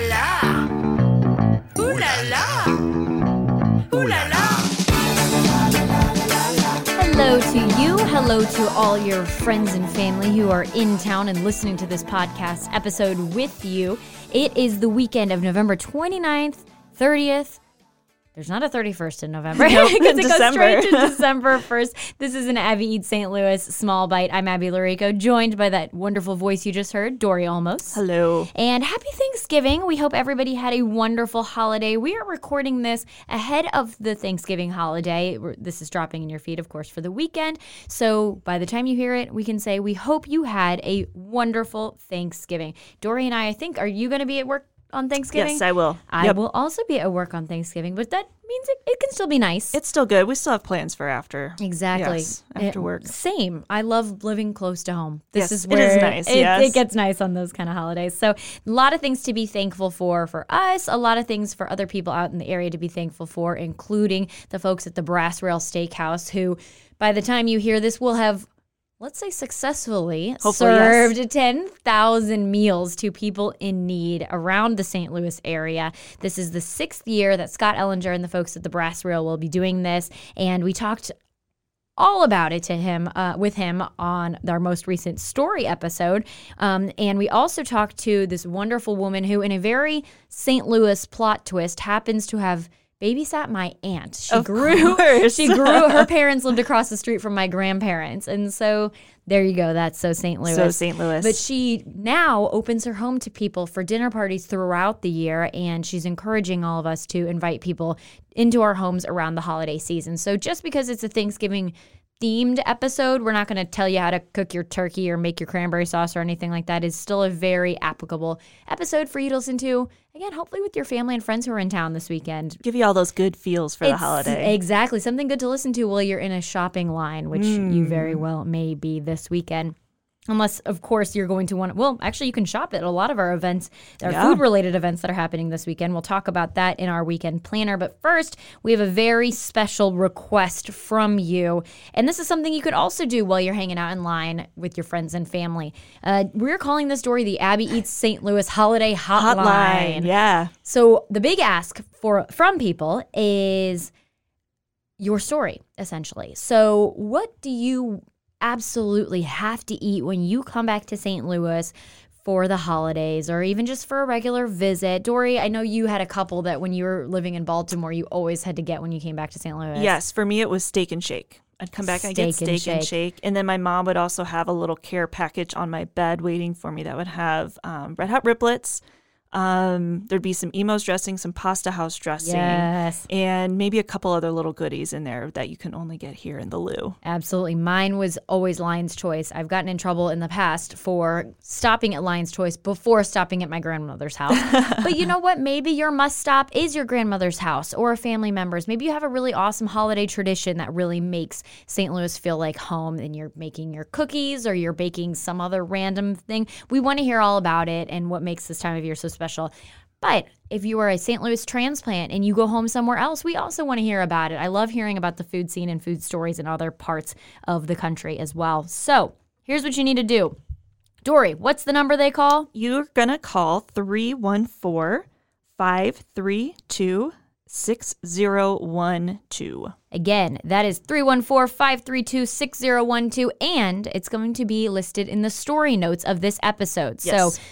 la la. Ooh la la. Ooh la la. Hello to you. Hello to all your friends and family who are in town and listening to this podcast episode with you. It is the weekend of November 29th, 30th. There's not a 31st in November. Nope, because it goes straight to December 1st. This is an Abby Eats St. Louis small bite. I'm Abby Llorico, joined by that wonderful voice you just heard, Dory Almost. Hello. And happy Thanksgiving. We hope everybody had a wonderful holiday. We are recording this ahead of the Thanksgiving holiday. This is dropping in your feed, of course, for the weekend. So by the time you hear it, we can say we hope you had a wonderful Thanksgiving. Dory and I, I think, are you going to be at work on Thanksgiving? Yes, I will. I Yep. will also be at work on Thanksgiving, but that means it, it can still be nice. It's still good. We still have plans for after. Exactly. Yes, after It- work. Same. I love living close to home. This Yes, is it where is nice, It, yes. it gets nice on those kind of holidays. So a lot of things to be thankful for for us. A lot of things for other people out in the area to be thankful for, including the folks at the Brass Rail Steakhouse, who, by the time you hear this, will have. Let's say successfully Hopefully, yes. served 10,000 meals to people in need around the St. Louis area. This is the sixth year that Scott Ellinger and the folks at the Brass Rail will be doing this. And we talked all about it to him uh, with him on our most recent story episode um, and we also talked to this wonderful woman who in a very st louis plot twist happens to have babysat my aunt she Of grew course. she grew her parents lived across the street from my grandparents and so there you go that's so st louis So St. Louis. but she now opens her home to people for dinner parties throughout the year, and she's encouraging all of us to invite people into our homes around the holiday season. So just because it's a Thanksgiving themed episode, we're not going to tell you how to cook your turkey or make your cranberry sauce or anything like that. It's still a very applicable episode for you to listen to. Again, hopefully with your family and friends who are in town this weekend. give you all those good feels for the holiday. Exactly. Something good to listen to while you're in a shopping line, which you very Mm. well may be this weekend. Unless, of course, you're going to want. Well, actually, you can shop at a lot of our events, our Yeah. food-related events that are happening this weekend. We'll talk about that in our weekend planner. But first, we have a very special request from you, and this is something you could also do while you're hanging out in line with your friends and family. Uh, we're calling this story the Abby Eats St. Louis Holiday Hotline. Hotline. Yeah. So the big ask for from people is your story essentially. So what do you absolutely have to eat when you come back to St. Louis for the holidays or even just for a regular visit? Dory, I know you had a couple that when you were living in Baltimore you always had to get when you came back to St. Louis. Yes. For me, it was steak and shake. I'd come back, I'd get Steak and steak and shake. shake. And then my mom would also have a little care package on my bed waiting for me that would have um, red hot riblets. Um, there'd be some Imo's dressing, some pasta house dressing, Yes. and maybe a couple other little goodies in there that you can only get here in the Lou. Absolutely. Mine was always Lion's Choice. I've gotten in trouble in the past for stopping at Lion's Choice before stopping at my grandmother's house. but you know what? Maybe your must stop is your grandmother's house or a family member's. Maybe you have a really awesome holiday tradition that really makes St. Louis feel like home and you're making your cookies or you're baking some other random thing. We want to hear all about it and what makes this time of year so special. But if you are a St. Louis transplant and you go home somewhere else, we also want to hear about it. I love hearing about the food scene and food stories in other parts of the country as well. So here's what you need to do. Dory, what's the number they call? You're going to call 314 532 6012. Again, that is 314 532 6012, and it's going to be listed in the story notes of this episode. Yes. So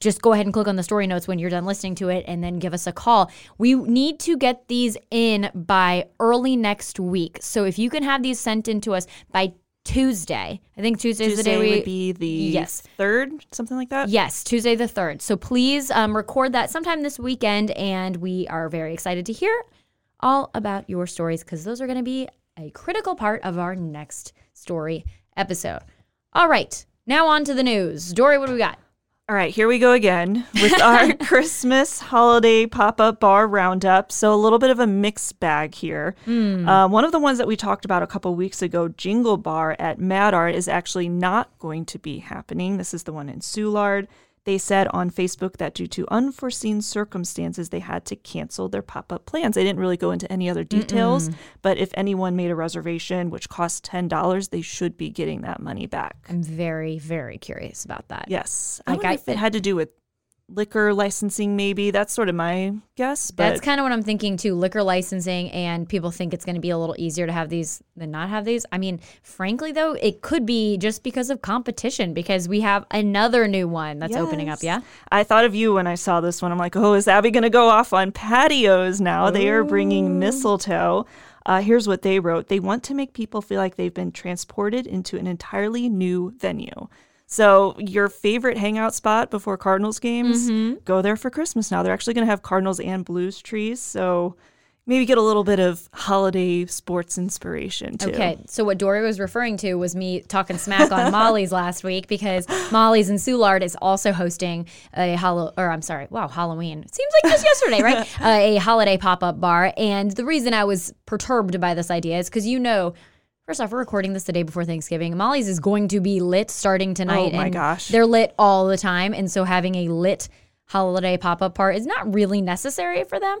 just go ahead and click on the story notes when you're done listening to it and then give us a call. We need to get these in by early next week. So if you can have these sent in to us by Tuesday, I think Tuesday's the Tuesday day we would be the Yes. third, something like that. Yes, Tuesday the 3rd. So please um, record that sometime this weekend, and we are very excited to hear all about your stories because those are going to be a critical part of our next story episode. All right, now on to the news. Dory, what do we got? All right, here we go again with our Christmas holiday pop up bar roundup. So, a little bit of a mixed bag here. Uh, one of the ones that we talked about a couple weeks ago, Jingle Bar at Mad Art, is actually not going to be happening. This is the one in Soulard. They said on Facebook that due to unforeseen circumstances, they had to cancel their pop up plans. They didn't really go into any other details, but if anyone made a reservation, which cost $10, they should be getting that money back. I'm very, very curious about that. Yes. I Like, I- if it had to do with liquor licensing, maybe. That's sort of my guess. But That's kind of what I'm thinking too. Liquor licensing, and people think it's going to be a little easier to have these than not have these. I mean, frankly, though, it could be just because of competition because we have another new one that's opening up. Yeah. I thought of you when I saw this one. I'm like, oh, is Abby going to go off on Paddy O's now? They are bringing mistletoe. Uh, here's what they wrote They want to make people feel like they've been transported into an entirely new venue. So, your favorite hangout spot before Cardinals games, go there for Christmas now. They're actually going to have Cardinals and Blues trees. So, maybe get a little bit of holiday sports inspiration too. Okay, so what Dory was referring to was me talking smack on Molly's last week because Molly's in Soulard is also hosting a hollow, or I'm sorry, wow, Halloween. It seems like just yesterday, right? Uh, a holiday pop up bar, and the reason I was perturbed by this idea is because you know. First off, we're recording this the day before Thanksgiving. Molly's is going to be lit starting tonight. Oh my and gosh. They're lit all the time. And so having a lit holiday pop up part is not really necessary for them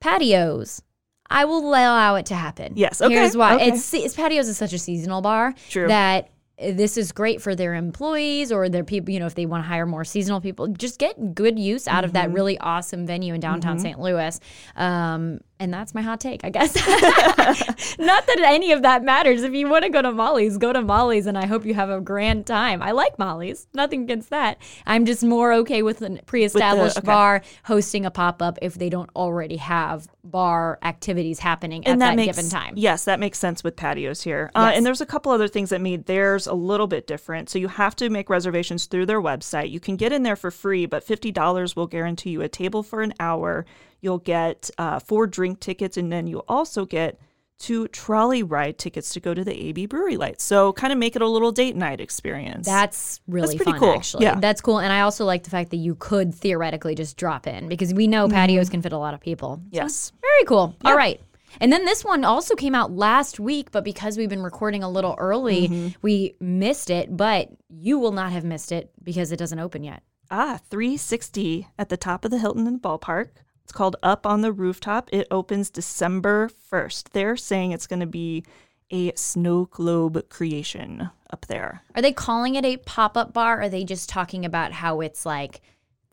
Paddy O's. I will allow it to happen. Yes, okay, Here's why. okay. It's, it's Paddy O's is such a seasonal bar True. that this is great for their employees or their people. You know, if they want to hire more seasonal people, just get good use out of Mm-hmm. that really awesome venue in downtown St. Louis. Um, and that's my hot take, I guess. Not that any of that matters. If you want to go to Molly's, go to Molly's, and I hope you have a grand time. I like Molly's. Nothing against that. I'm just more okay with a pre-established okay. bar hosting a pop-up if they don't already have bar activities happening at that, that, makes given time. Yes, that makes sense with Paddy O's here. Uh, Yes. and there's a couple other things that made theirs a little bit different. So you have to make reservations through their website. You can get in there for free, but fifty dollars will guarantee you a table for an hour. You'll get uh, four drink tickets, and then you'll also get two trolley ride tickets to go to the AB Brewery Lights. So kind of make it a little date night experience. That's really pretty fun, cool. actually. Yeah. That's cool. And I also like the fact that you could theoretically just drop in because we know Paddy O's can fit a lot of people. So, yes. very cool. All right. And then this one also came out last week, but because we've been recording a little early, Mm-hmm. we missed it. But you will not have missed it because it doesn't open yet. Ah, 360 at the top of the Hilton in the ballpark. It's called Up on the Rooftop. It opens December 1st. They're saying it's going to be a snow globe creation up there. Are they calling it a pop up bar? Or are they just talking about how it's like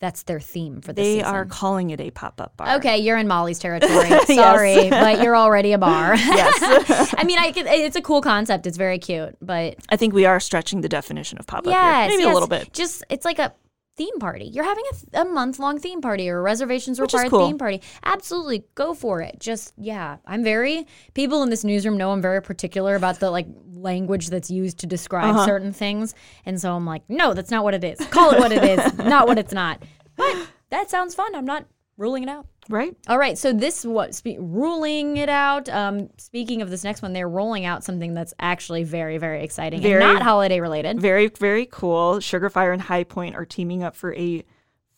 that's their theme for the They season? are calling it a pop up bar. Okay, you're in Molly's territory. Sorry, but you're already a bar. Yes. I mean, I it's a cool concept. It's very cute, but I think we are stretching the definition of pop up yes. Maybe yes. a little bit. Just it's like a theme party. You're having a, th- a month long theme party or a reservations Which required cool. theme party. Absolutely, go for it. Just yeah, I'm very people in this newsroom know I'm very particular about the like language that's used to describe Uh-huh. certain things, and so I'm like, no, that's not what it is. Call it what it is, not what it's not. But that sounds fun. I'm not ruling it out. Right? All right, so this what spe- ruling it out. Um, speaking of this next one, they're rolling out something that's actually very, very exciting Very- and not holiday related. Very, very cool. Sugar Fire and Hi-Pointe are teaming up for a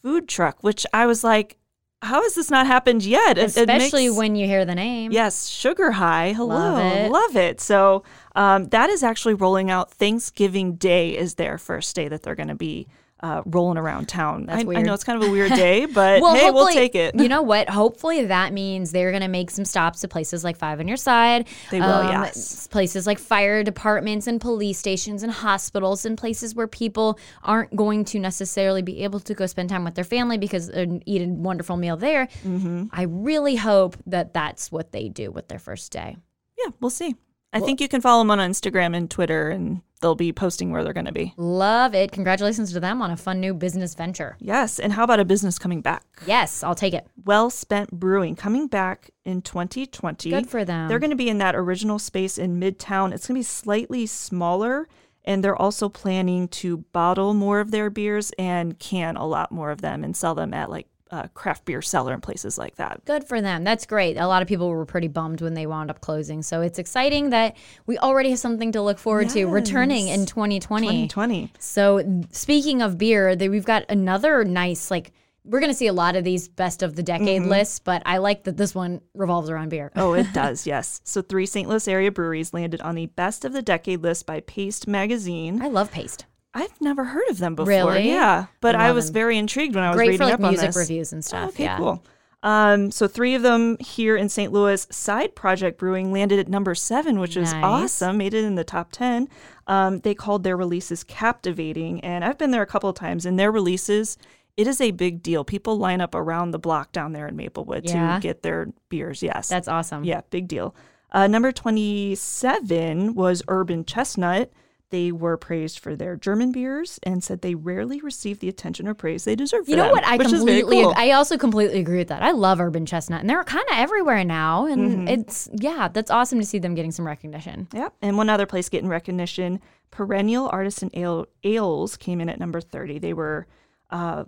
food truck, which I was like, how has this not happened yet? It- it Especially makes- when you hear the name. Yes, Sugar High. Hello. Love it. Love it. So um, that is actually rolling out. Thanksgiving Day is their first day that they're going to be uh, rolling around town. That's I, I know it's kind of a weird day, but Well, hey, we'll take it. You know what? Hopefully that means they're going to make some stops to places like Five on Your Side. They will, um, yes. Places like fire departments and police stations and hospitals and places where people aren't going to necessarily be able to go spend time with their family because and eat a wonderful meal there. Mm-hmm. I really hope that that's what they do with their first day. Yeah, we'll see. I think you can follow them on Instagram and Twitter, and they'll be posting where they're going to be. Love it. Congratulations to them on a fun new business venture. Yes. And how about a business coming back? Yes, I'll take it. Well Spent Brewing coming back in 2020. Good for them. They're going to be in that original space in Midtown. It's going to be slightly smaller, and they're also planning to bottle more of their beers and can a lot more of them and sell them at like uh, craft beer cellar and places like that. Good for them. That's great. A lot of people were pretty bummed when they wound up closing. So it's exciting that we already have something to look forward to returning in 2020. 2020. So speaking of beer, they, we've got another nice like we're going to see a lot of these best of the decade Mm-hmm. lists, but I like that this one revolves around beer. Oh, it does, yes. So three St. Louis area breweries landed on the best of the decade list by Paste Magazine. I love paste. I've never heard of them before. Really? Yeah, but I was them. very intrigued when I was Great reading for like up on music reviews and stuff. Okay, yeah. cool. Um, so three of them here in St. Louis. Side Project Brewing landed at number seven, which is Nice. awesome. Made it in the top ten. Um, they called their releases captivating, and I've been there a couple of times. And their releases, it is a big deal. People line up around the block down there in Maplewood Yeah. to get their beers. Yes. That's awesome. yeah, big deal. Uh, number 27 was Urban Chestnut. They were praised for their German beers and said they rarely receive the attention or praise they deserve. You know them, what? I which is very completely, cool. I also completely agree with that. I love urban chestnut, and they're kind of everywhere now, and Mm-hmm. it's yeah, that's awesome to see them getting some recognition. Yep. and one other place getting recognition, Perennial Artisan Ale, Ales came in at number 30. They were uh,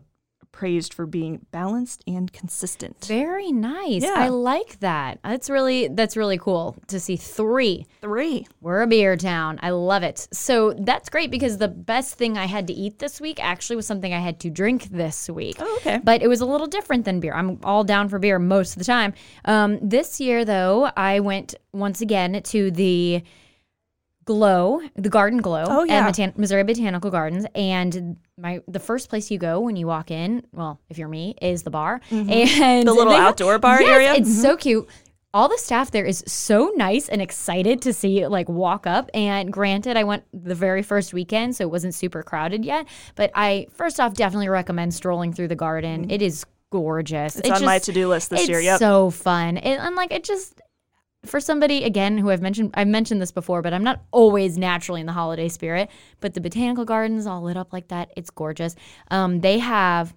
praised for being balanced and consistent. Very nice. Yeah. I like that. That's really that's really cool to see three. Three. We're a beer town. I love it. So that's great because the best thing I had to eat this week actually was something I had to drink this week. Oh, okay. But it was a little different than beer. I'm all down for beer most of the time. Um, this year, though, I went once again to the Glow, the Garden Glow Oh, yeah. at Botan- Missouri Botanical Gardens, and my the first place you go when you walk in, well, if you're me, is the bar and Mm-hmm. The little have- outdoor bar Yes, area? It's so cute. All the staff there is so nice and excited to see like walk up. And granted, I went the very first weekend, so it wasn't super crowded yet. But I first off definitely recommend strolling through the garden. It is gorgeous. Mm-hmm. It's on my to-do list this it's year, yep. so fun. And, and like it just for somebody again who I've mentioned I've mentioned this before, but I'm not always naturally in the holiday spirit. But the botanical gardens all lit up like that, it's gorgeous. Um, they have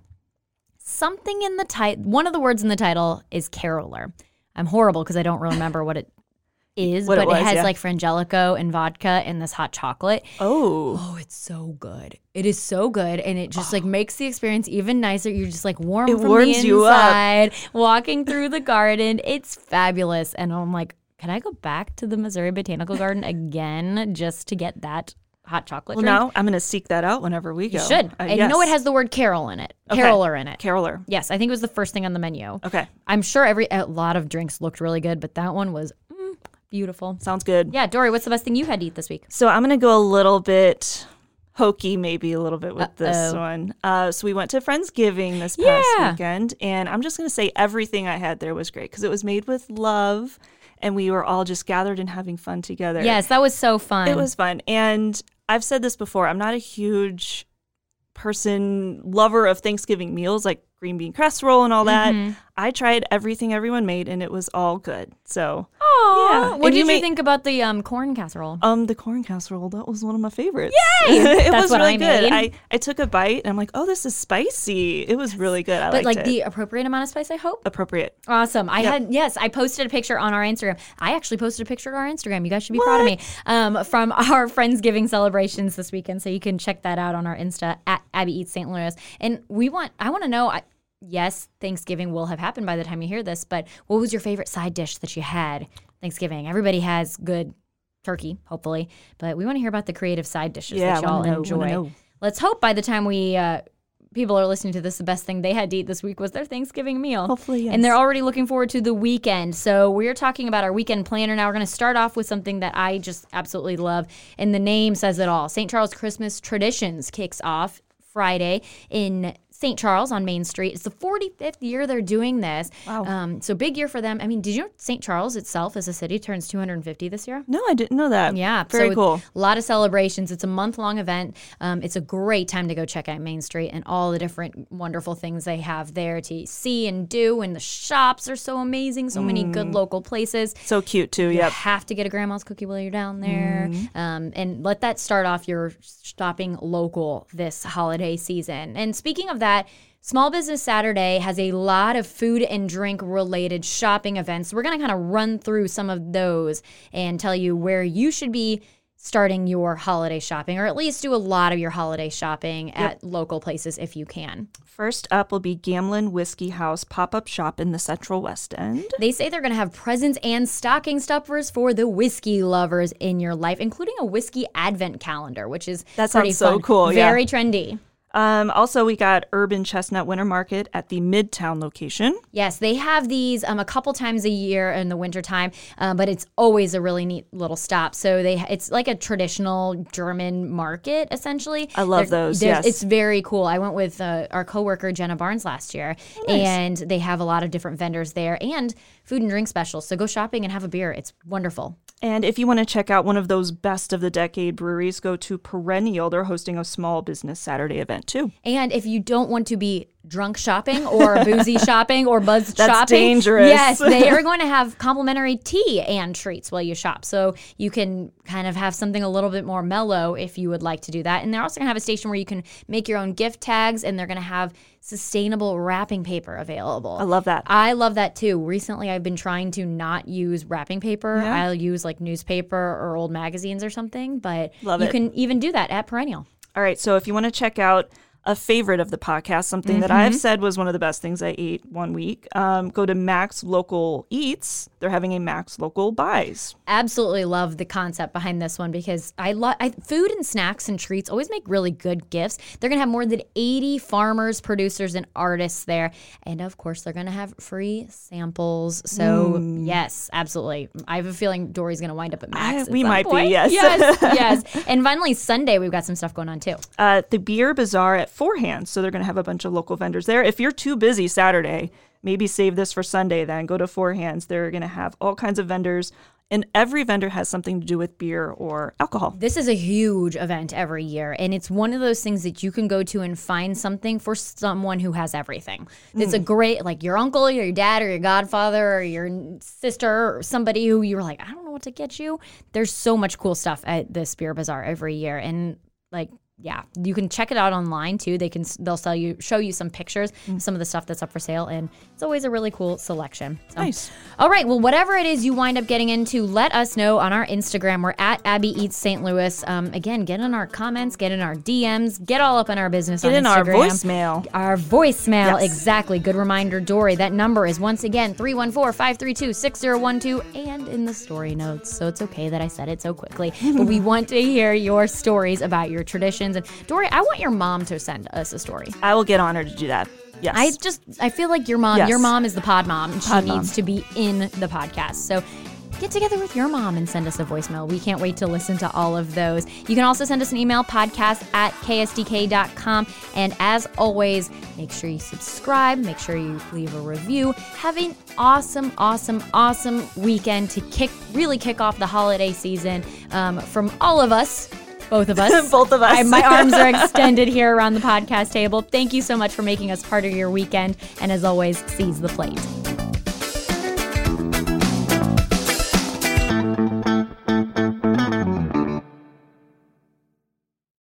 something in the title. One of the words in the title is caroler. I'm horrible because I don't remember what it is, What it but was, it has yeah. like frangelico and vodka and this hot chocolate. Oh. Oh, it's so good. It is so good, and it just like makes the experience even nicer. You're just like warm It from warms the you up. inside, walking through the garden. It's fabulous, and I'm like, can I go back to the Missouri Botanical Garden again just to get that hot chocolate Well, drink? now I'm going to seek that out whenever we go. you should. Uh, I know it has the word carol in it. Okay. Caroler in it. Caroler. Yes, I think it was the first thing on the menu. Okay. I'm sure every a lot of drinks looked really good, but that one was mm, beautiful. Sounds good. Yeah, Dory, what's the best thing you had to eat this week? So I'm going to go a little bit hokey, maybe a little bit with this Uh-oh. one. Uh, so we went to Friendsgiving this past Yeah. weekend, and I'm just going to say everything I had there was great because it was made with love, and we were all just gathered and having fun together. Yes, that was so fun. It was fun. And I've said this before, I'm not a huge person lover of Thanksgiving meals like green bean casserole and all that. Mm-hmm. I tried everything everyone made and it was all good. So, Oh, Yeah, what and did you you, may- think about the um, corn casserole? um, the corn casserole, that was one of my favorites. Yay! it That's was really I good. I, I took a bite and I'm like, oh, this is spicy. It was really good. I but like it. the appropriate amount of spice, I hope. appropriate. Awesome. I Yep. had yes, I posted a picture on our Instagram. I actually posted a picture on our Instagram. You guys should be proud of me. Um, from our Friendsgiving celebrations this weekend, so you can check that out on our Insta at Abby Eats St. Louis. And we want, I want to know. I, yes, Thanksgiving will have happened by the time you hear this, but what was your favorite side dish that you had Thanksgiving? Everybody has good turkey, hopefully, but we want to hear about the creative side dishes Yeah, that y'all know, enjoy. Let's hope by the time we. Uh, People are listening to this. The best thing they had to eat this week was their Thanksgiving meal. Hopefully, And they're already looking forward to the weekend. So we're talking about our weekend planner now. We're going to start off with something that I just absolutely love, and the name says it all. St. Charles Christmas Traditions kicks off Friday in St. Charles on Main Street. It's the 45th year they're doing this. Wow. Um, so big year for them. I mean, did you know St. Charles itself as a city turns 250 this year? No, I didn't know that. Yeah, Very so cool. A lot of celebrations. It's a month long event. Um, it's a great time to go check out Main Street and all the different wonderful things they have there to see and do. And the shops are so amazing. So many good local places. So cute too. You Mm. Yep. have to get a grandma's cookie while you're down there, um, and let that start off your shopping local this holiday season. And speaking of that. Small Business Saturday has a lot of food and drink related shopping events. We're going to kind of run through some of those and tell you where you should be starting your holiday shopping, or at least do a lot of your holiday shopping at local places if you can. First up will be Gamlin Whiskey House pop up shop in the Central West End. They say they're going to have presents and stocking stuffers for the whiskey lovers in your life, including a whiskey advent calendar, which is That sounds so fun. cool, yeah. Very trendy. Um, also, we got Urban Chestnut Winter Market at the Midtown location. Yes, they have these um, a couple times a year in the wintertime, uh, but it's always a really neat little stop. So they it's like a traditional German market essentially. I love They're- those, there's- yes. It's very cool. I went with uh, our coworker Jenna Barnes last year, Oh, and they have a lot of different vendors there and food and drink specials. So go shopping and have a beer. It's wonderful. And if you want to check out one of those best of the decade breweries, go to Perennial. They're hosting a small business Saturday event too. And if you don't want to be drunk shopping or boozy shopping or buzzed That's shopping, dangerous. yes, they are going to have complimentary tea and treats while you shop. So you can kind of have something a little bit more mellow if you would like to do that. And they're also going to have a station where you can make your own gift tags and they're going to have sustainable wrapping paper available. I love that. I love that too. Recently, I've been trying to not use wrapping paper. Yeah. I'll use like newspaper or old magazines or something, but Love you it. can even do that at Perennial. All right. So if you want to check out a favorite of the podcast, something that I've said was one of the best things I ate one week, um, go to Mac's Local Eats. They're having a Mac's Local Buys. Absolutely love the concept behind this one because I love I, food and snacks and treats always make really good gifts. They're gonna have more than 80 farmers, producers, and artists there, and of course they're gonna have free samples. So yes, absolutely. I have a feeling Dory's gonna wind up at Mac's. I- we might be, yes. yes, yes. And finally Sunday we've got some stuff going on too. Uh, the Beer Bazaar at Four Hands. So they're going to have a bunch of local vendors there. If you're too busy Saturday, maybe save this for Sunday then. Go to Four Hands. They're going to have all kinds of vendors, and every vendor has something to do with beer or alcohol. This is a huge event every year, and it's one of those things that you can go to and find something for someone who has everything. It's a mm. great, like your uncle, or your dad, or your godfather, or your sister, or somebody who you're like, I don't know what to get you. There's so much cool stuff at this beer bazaar every year, and like. Yeah, you can check it out online too. They can they'll sell you show you some pictures, of some of the stuff that's up for sale, and it's always a really cool selection. So, Nice. all right. Well, whatever it is you wind up getting into, let us know on our Instagram. We're at Abby Eats St. Louis. Um, again, get in our comments, get in our DMs, get all up in our business Get in our voicemail. Our voicemail, Yes. exactly. Good reminder, Dory. That number is once again 314 532 6012 and in the story notes. So it's okay that I said it so quickly. but we want to hear your stories about your traditions. And Dory, I want your mom to send us a story. I will get on her to do that. Yes. I just I feel like your mom, Yes. your mom is the pod mom, and she Pod mom. needs to be in the podcast. So get together with your mom and send us a voicemail. We can't wait to listen to all of those. You can also send us an email, podcast at ksdk.com. And as always, make sure you subscribe, make sure you leave a review. Have an awesome, awesome, awesome weekend to kick really kick off the holiday season um, from all of us. Both of us. Both of us. I- my arms are extended here around the podcast table. Thank you so much for making us part of your weekend. And as always, seize the plate.